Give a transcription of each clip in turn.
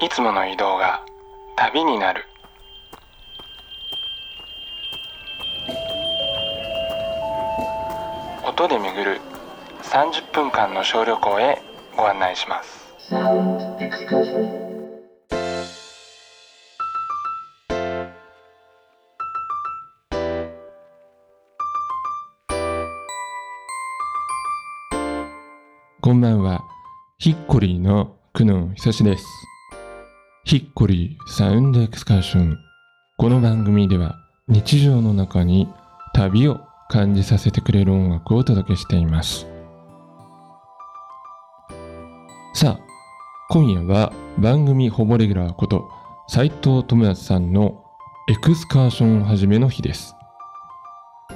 いつもの移動が旅になる。音で巡る30分間の小旅行へご案内します。こんばんは。ヒッコリーの久野久志です。ヒッコリーサウンドエクスカーションこの番組では日常の中に旅を感じさせてくれる音楽をお届けしています。さあ今夜は番組ほぼレギュラーこと斉藤智康さんのエクスカーションをはじめの日です。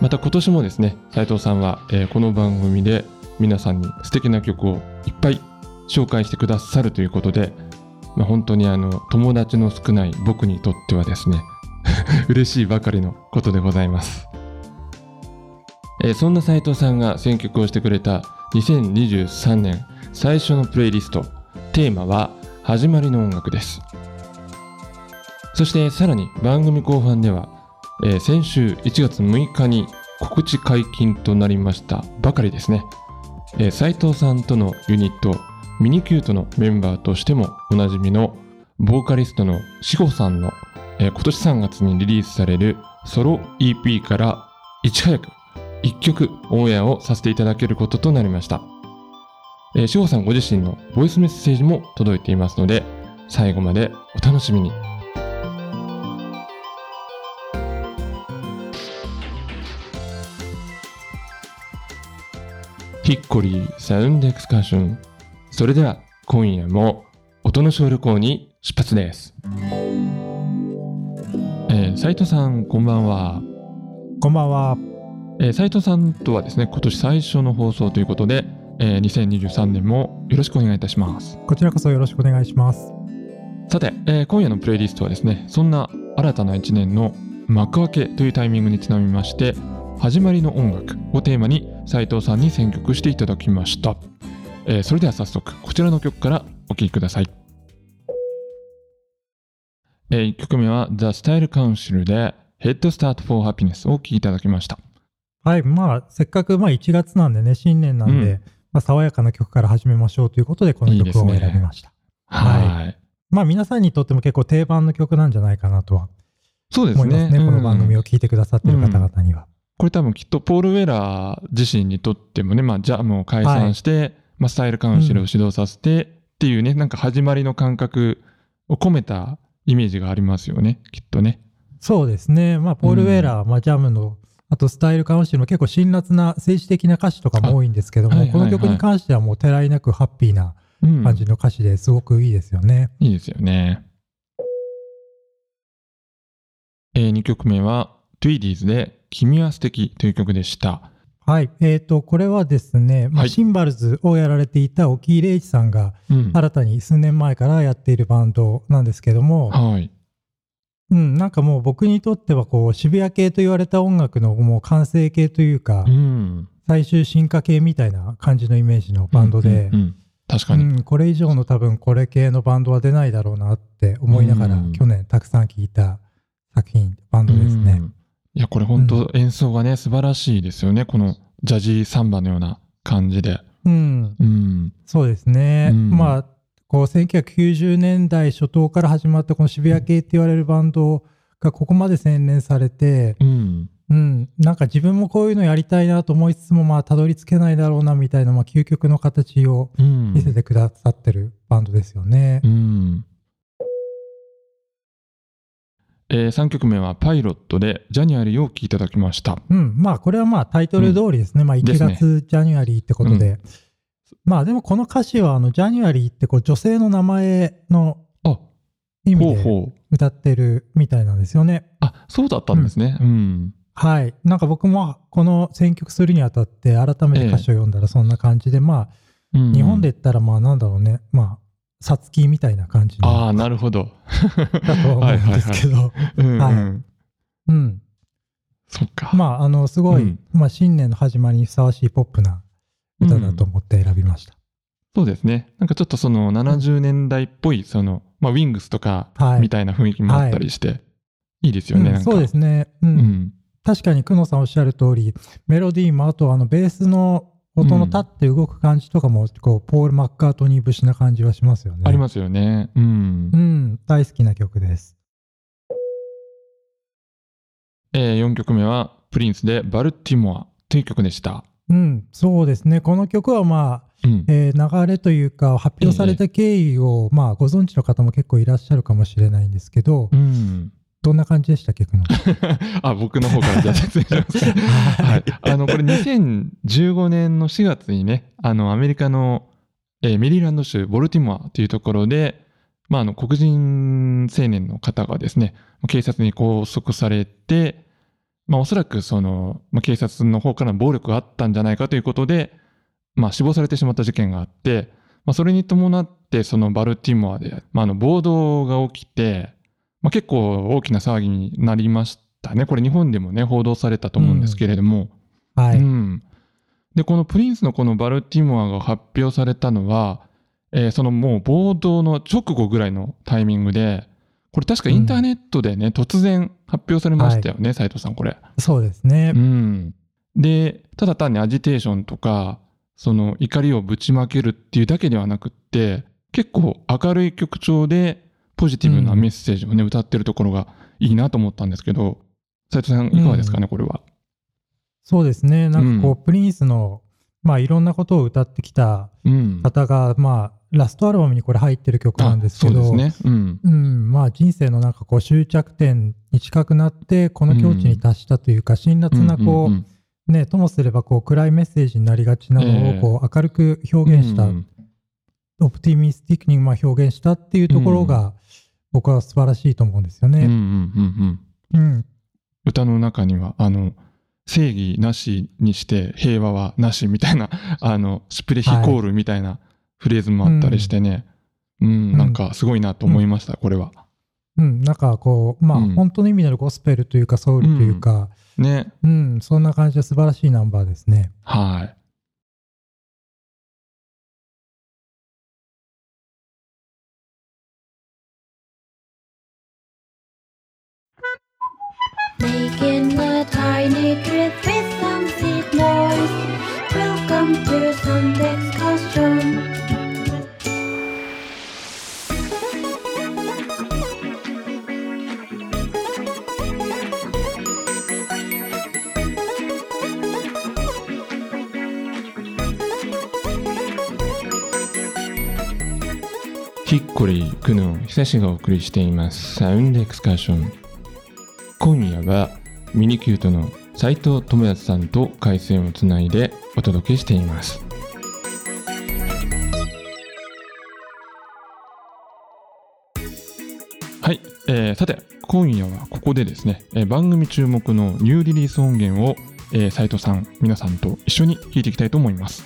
また今年もですね斉藤さんは、えーこの番組で皆さんに素敵な曲をいっぱい紹介してくださるということで、まあ、本当にあの友達の少ない僕にとってはですね 嬉しいばかりのことでございます、えーそんな斉藤さんが選曲をしてくれた2023年最初のプレイリストテーマは「始まりの音楽」です。そしてさらに番組後半では、えー先週1月6日に告知解禁となりましたばかりですね。えー斉藤さんとのユニットミニキュートのメンバーとしてもおなじみのボーカリストの志保さんの、えー今年3月にリリースされるソロ EP からいち早く1曲オンエアをさせていただけることとなりました、えー、志保さんご自身のボイスメッセージも届いていますので最後までお楽しみにヒッコリーサウンドエクスカーション。それでは今夜も音の小旅行に出発です。えー、斉藤さんこんばんは。こんばんは。えー、斉藤さんとはですね、今年最初の放送ということで、えー、2023年もよろしくお願いいたします。こちらこそよろしくお願いします。さて、えー今夜のプレイリストはですね、そんな新たな一年の幕開けというタイミングにちなみまして、始まりの音楽をテーマに斉藤さんに選曲していただきました。えーそれでは早速、こちらの曲からお聴きください。え1曲目は The Style Council で Head Start for Happiness をお聴きいただきました。はい。まあ、せっかくまあ1月なんでね、新年なんで、うんまあ、爽やかな曲から始めましょうということで、この曲を選びました。はい。はいまあ、皆さんにとっても結構定番の曲なんじゃないかなとはそうですね。思いますね。この番組を。を聴いてくださってる方々には。これ多分きっとポール・ウェラー自身にとってもね、まあ、ジャムを解散して、まあ、スタイルカウンシルを指導させてっていうね、なんか始まりの感覚を込めたイメージがありますよね、きっとね。そうですね。まあ、ポール・ウェラー、まあ、ジャムの、あとスタイルカウンシルも結構辛辣な政治的な歌詞とかも多いんですけども、あはいはいはいこの曲に関してはもうてらいなくハッピーなうん。感じの歌詞ですごくいいですよね。いいですよね。えー、2曲目は、トゥイディーズで、君は素敵という曲でした。はい。えっ、と、これはですね、まあはいシンバルズをやられていた沖井礼二さんがうん。新たに数年前からやっているバンドなんですけども、はい。うん、なんかもう僕にとってはこう渋谷系と言われた音楽のもう完成形というか、うん。最終進化系みたいな感じのイメージのバンドで、うんうんうん確かに。うん、これ以上の多分これ系のバンドは出ないだろうなって思いながら、うん去年たくさん聴いた作品、バンドですねう。んいや、これ本当演奏がね、素晴らしいですよね。このジャジーサンバのような感じで。うん、うん。そうですね。うんまあ、こう1990年代初頭から始まったこの渋谷系って言われるバンドがここまで洗練されて、うん。うん、なんか自分もこういうのやりたいなと思いつつも、まあ、たどり着けないだろうなみたいな、まあ、究極の形をうん。見せてくださってるバンドですよね。うん。えー、3曲目はパイロットでジャニュアリーをお聴きいただきました。うん、まあこれはまあタイトル通りですね、まあ1ですね月ジャニュアリーってことで、まあでもこの歌詞はあのジャニュアリーってこう女性の名前のあ、意味で。歌ってるみたいなんですよね。あ、そうだったんですね。うん。はい。なんか僕もこの選曲するにあたって改めて歌詞を読んだらそんな感じで、まうんあ日本で。言ったらまあなんだろうね、まあ、さつきみたいな感じのああ、なるほど。だと思うんですけど、うん、うん。はいうん。そっか。まああのすごい、うんまあ新年の始まりにふさわしいポップな歌だと思って選びました。そうですね。なんかちょっとその70年代っぽいそのまあ、ウィングスとかはいみたいな雰囲気もあったりして、いいですよね。うんそうですね。うん。うん。確かに久野さんおっしゃる通り、メロディーもあとあのベースの音の立って動く感じとかも、こう、ポール・マッカートニー節な感じはしますよね。ありますよね。うんう。ん、大好きな曲です。えー、4曲目は、プリンスでバルティモアという曲でした。うん、そうですね。この曲はまあ、うん。えー流れというか、発表された経緯を、まあ、ご存知の方も結構いらっしゃるかもしれないんですけど、うん。どんな感じでした？っけ、久 野あ、僕の方からじゃあ説明しますか。はい。あの、これ2015年の4月にね、あの、アメリカの、えーメリーランド州ボルティモアというところで、まあ、あの、黒人青年の方がですね、警察に拘束されて、まあ、おそらくその、まあ、警察の方からの暴力があったんじゃないかということで、まあ、死亡されてしまった事件があって、まあ、それに伴って、そのバルティモアで、まあ、あの、暴動が起きて、まあ、結構大きな騒ぎになりましたね。これ日本でもね、報道されたと思うんですけれども。はい。うん。で、このプリンスのこのバルティモアが発表されたのは、えーそのもう暴動の直後ぐらいのタイミングで、これ確かインターネットでね、突然発表されましたよね、斉藤さん、これ。そうですねう。ん。で、ただ単にアジテーションとか、その怒りをぶちまけるっていうだけではなくって、結構明るい曲調でポジティブなメッセージをね、歌ってるところがいいなと思ったんですけど、斉藤さんいかがですかね、これは？そうですね。なんかこう、うプリンスの、まあ、いろんなことを歌ってきたうん。方が、まあ、ラストアルバムにこれ入ってる曲なんですけど、あそうですね。うん。うん、まあ人生のなんかこう終着点に近くなってこの境地に達したというか、辛辣なこう、んんんねともすればこう暗いメッセージになりがちなのええをこう明るく表現した、うんオプティミスティックにまあ表現したっていうところが僕は素晴らしいと思うんですよね。うんうんうんうん。うん、歌の中には、あの、正義なしにして平和はなしみたいな、あの、スプレヒコールみたいなフレーズもあったりしてね、うん、なんかすごいなと思いました、これは。うん、なんかこうまあ、うん。本当の意味でのゴスペルというかソウルというか、ね。うん。そんな感じで素晴らしいナンバーですね。はい。Making a tiny trip with some seed boys. Welcome to Sunday excursion. ヒッコリー、クヌン、久しがお送りしています。サウンドエクスカーション。はミニキュートの斉藤智康さんと回線をつないでお届けしています。はい、えーさて今夜はここでですね、えー番組注目のニューリリース音源を、えー斉藤さん皆さんと一緒に聴いていきたいと思います、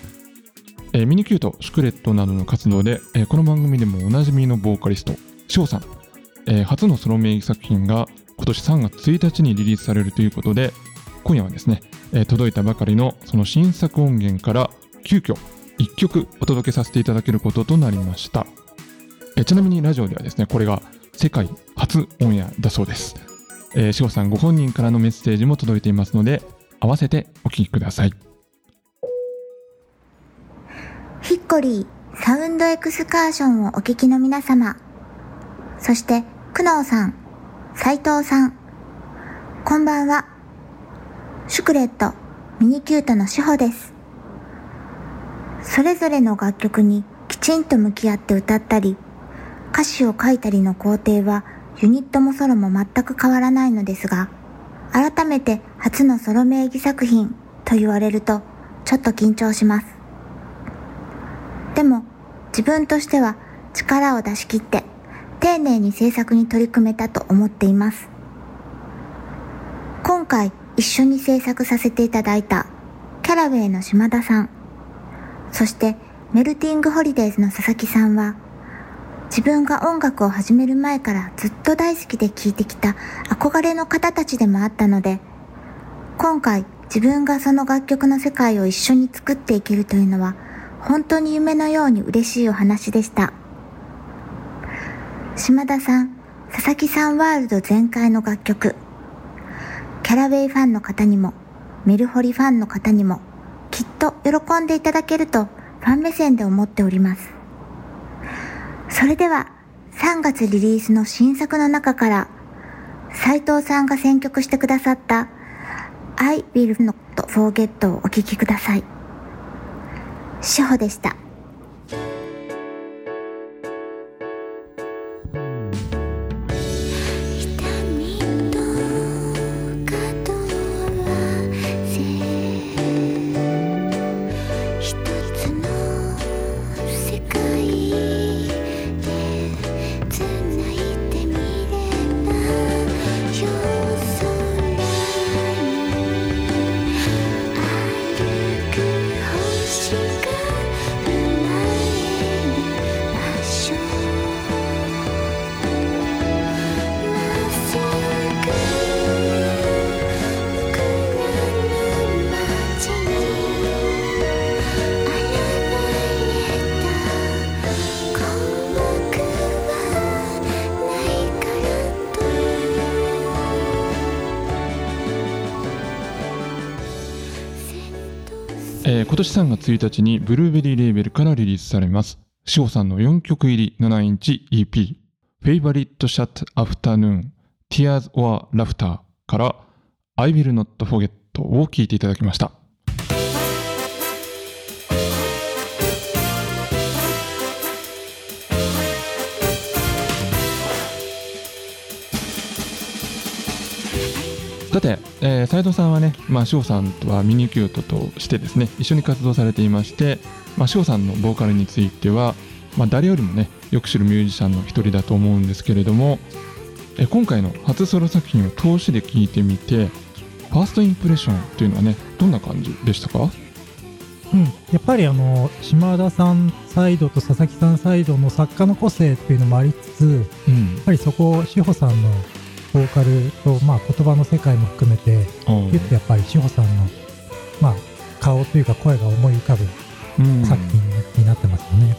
えーミニキュートシュクレットなどの活動で、えーこの番組でもおなじみのボーカリスト志保さん、えー初のソロ名義作品が今年3月1日にリリースされるということで今夜はですね、えー届いたばかりのその新作音源から急遽1曲お届けさせていただけることとなりましたえーちなみにラジオではですねこれが世界初オンエアだそうです。えー、志保さんご本人からのメッセージも届いていますので、合わせてお聞きください。ヒッコリーサウンドエクスカーションをお聞きの皆様、そして、久能さん、斉藤さん、こんばんは。シュクレット、ミニキュートの志保です。それぞれの楽曲にきちんと向き合って歌ったり、歌詞を書いたりの工程はユニットもソロも全く変わらないのですが、改めて初のソロ名義作品と言われるとちょっと緊張します。でも自分としては力を出し切って丁寧に制作に取り組めたと思っています。今回一緒に制作させていただいたキャラウェイの島田さん、そしてメルティングホリデーズの佐々木さんは自分が音楽を始める前からずっと大好きで聴いてきた憧れの方たちでもあったので今回自分がその楽曲の世界を一緒に作っていけるというのは本当に夢のように嬉しいお話でした島田さん、佐々木さんワールド全開の楽曲。キャラウェイファンの方にも、ミルホリファンの方にも、きっと喜んでいただけるとファン目線で思っております。それでは、3月リリースの新作の中から、斉藤さんが選曲してくださった I will not forget をお聴きください。志保でした。えー今年3月1日にブルーベリーレーベルからリリースされます。志保さんの4曲入り7インチ EP Favorite Shut Afternoon Tears or Laughter から I Will Not Forget を聴いていただきました。さて、えー、斉藤さんはね、まあ、志保さんとはミニキュートとしてですね、一緒に活動されていまして、まあ、志保さんのボーカルについては、まあ、誰よりもね、よく知るミュージシャンの一人だと思うんですけれども、えー今回の初ソロ作品を通しで聴いてみて、ファーストインプレッションというのはね、どんな感じでしたか？うん、やっぱりあの島田さんサイドと佐々木さんサイドの作家の個性っていうのもありつつやっうん。ぱりそこを志保さんのボーカルと、まあ、言葉の世界も含めてあーギュッとやっぱり志保さんの、まあ、顔というか声が思い浮かぶうん作品になってますよね。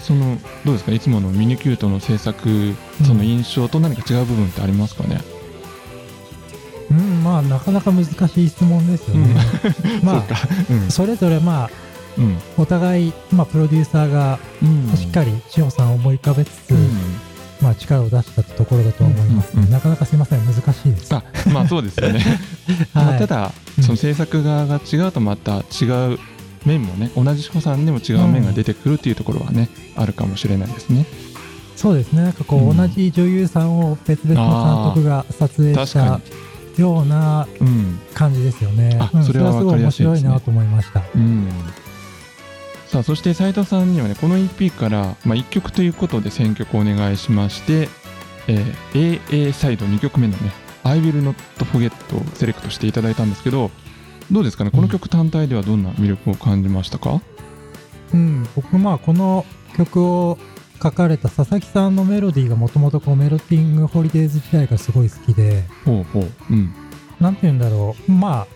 その、どうですか？いつものミニキュートの制作、その印象と何か違う部分ってありますかね、うん、まあなかなか難しい質問ですよね。まあそうか。うん。それぞれまあうん。お互い、まあ、プロデューサーがうんしっかり志保さんを思い浮かべつつ、うんまあ、力を出したところだと思います、うんうんうん。なかなかすいません。難しいです。あまあそうですよね、はい。まあただうん。その制作側が違うとまた違う面もね同じ志保さんでも違う面が出てくるっていうところはね、あるかもしれないですね。そうですね。なんかこう、うん同じ女優さんを別々の監督が撮影したようなうん感じですよね。うんあそれはすごい面白いなと思いました。うんさあそして斉藤さんにはねこの EP から、まあ、1曲ということで選曲をお願いしまして、えー AA サイド2曲目のね「I will not forget」をセレクトしていただいたんですけどどうですかね？この曲単体ではどんな魅力を感じましたか、うん、僕まあこの曲を書かれた佐々木さんのメロディーがもともとメロティングホリデーズ時代からすごい好きでほうほううん。なんて言うんだろう。まあ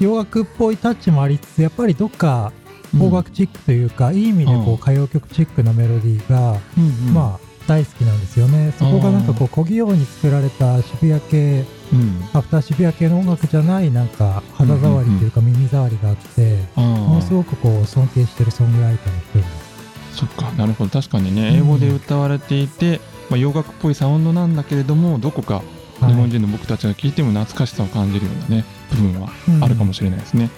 洋楽っぽいタッチもありつつやっぱりどっか邦楽チックというか、いい意味でこうん。う歌謡曲チックなメロディーが、うんうん。まあ大好きなんですよね。そこがなんかこう小器用に作られた渋谷系うん。アフター渋谷系の音楽じゃないなんか肌触りというか耳触りがあって、ものすごくこう尊敬してるソングライターの一人。ですそっかなるほど。確かにねうん。英語で歌われていて、まあ、洋楽っぽいサウンドなんだけれどもどこか日本人の僕たちが聴いても懐かしさを感じるようなね部分はあるかもしれないですね。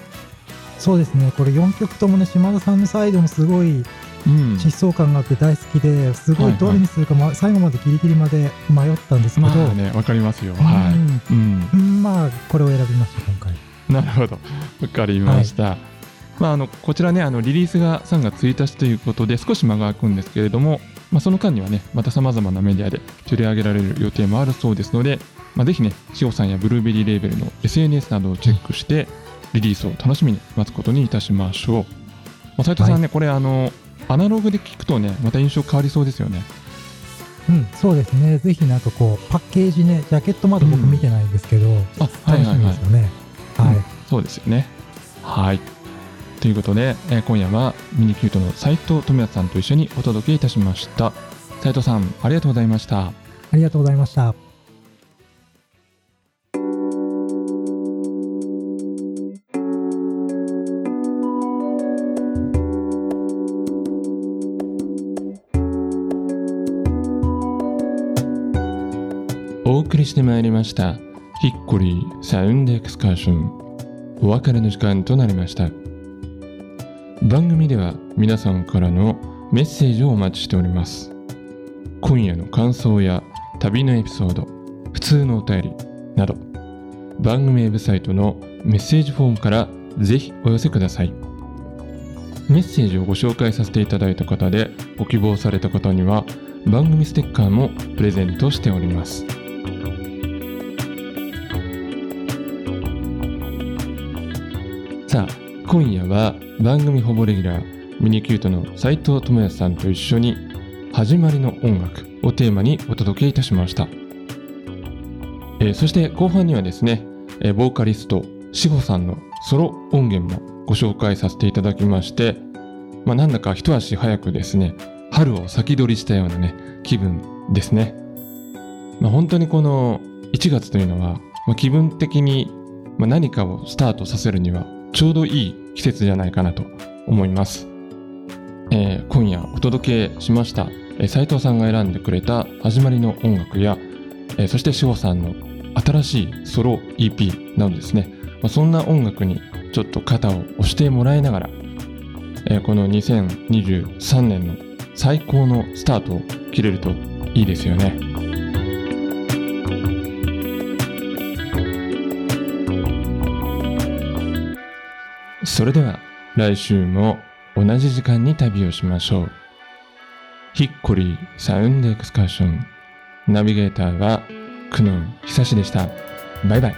そうですね。これ4曲ともね島田さんのサイドもすごいうん、疾走感があって大好きですごはいはいいどれにするか、ま最後までギリギリまで迷ったんですけど、まあねわかりますよ。うんはい。うん、うん。まあこれを選びました今回。なるほど。わかりました。まあ、あのこちらねあのリリースが3月1日ということで少し間が空くんですけれども、まあ、その間にはねまたさまざまなメディアで取り上げられる予定もあるそうですので、まあ、ぜひねしおさんやブルーベリーレーベルの SNS などをチェックしてリリースを楽しみに待つことにいたしましょう、まあ、斉藤さんね、これあのアナログで聞くとねまた印象変わりそうですよね。うんそうですね。ぜひなんかこうパッケージねジャケットまだ僕見てないんですけど、あはい楽しみはいはいですよねはい、うんそうですよね。はい。ということで、えー今夜はミニキュートの斉藤智也さんと一緒にお届けいたしました。斉藤さんありがとうございました。ありがとうございました。送りしてまいりました。ヒッコリーサウンドエクスカーション。お別れの時間となりました。番組では皆さんからのメッセージをお待ちしております。今夜の感想や旅のエピソード普通のお便りなど番組ウェブサイトのメッセージフォームからぜひお寄せください。メッセージをご紹介させていただいた方でご希望された方には番組ステッカーもプレゼントしております。さあ今夜は番組ほぼレギュラーミニキュートの斉藤智康さんと一緒に「始まりの音楽」をテーマにお届けいたしました、えーそして後半にはですね、えーボーカリスト志保さんのソロ音源もご紹介させていただきまして、まあ、なんだか一足早くですね春を先取りしたようなね気分ですね、まあ、本当にこの1月というのは、まあ、気分的にま何かをスタートさせるにはちょうどいい季節じゃないかなと思います、えー今夜お届けしました、えー斉藤さんが選んでくれた始まりの音楽や、えーそして志保さんの新しいソロ EP などですね、まあ、そんな音楽にちょっと肩を押してもらいながら、えこの2023年の最高のスタートを切れるといいですよね。それでは来週も同じ時間に旅をしましょう。ヒッコリーサウンドエクスカーションナビゲーターは久野久志でした。バイバイ。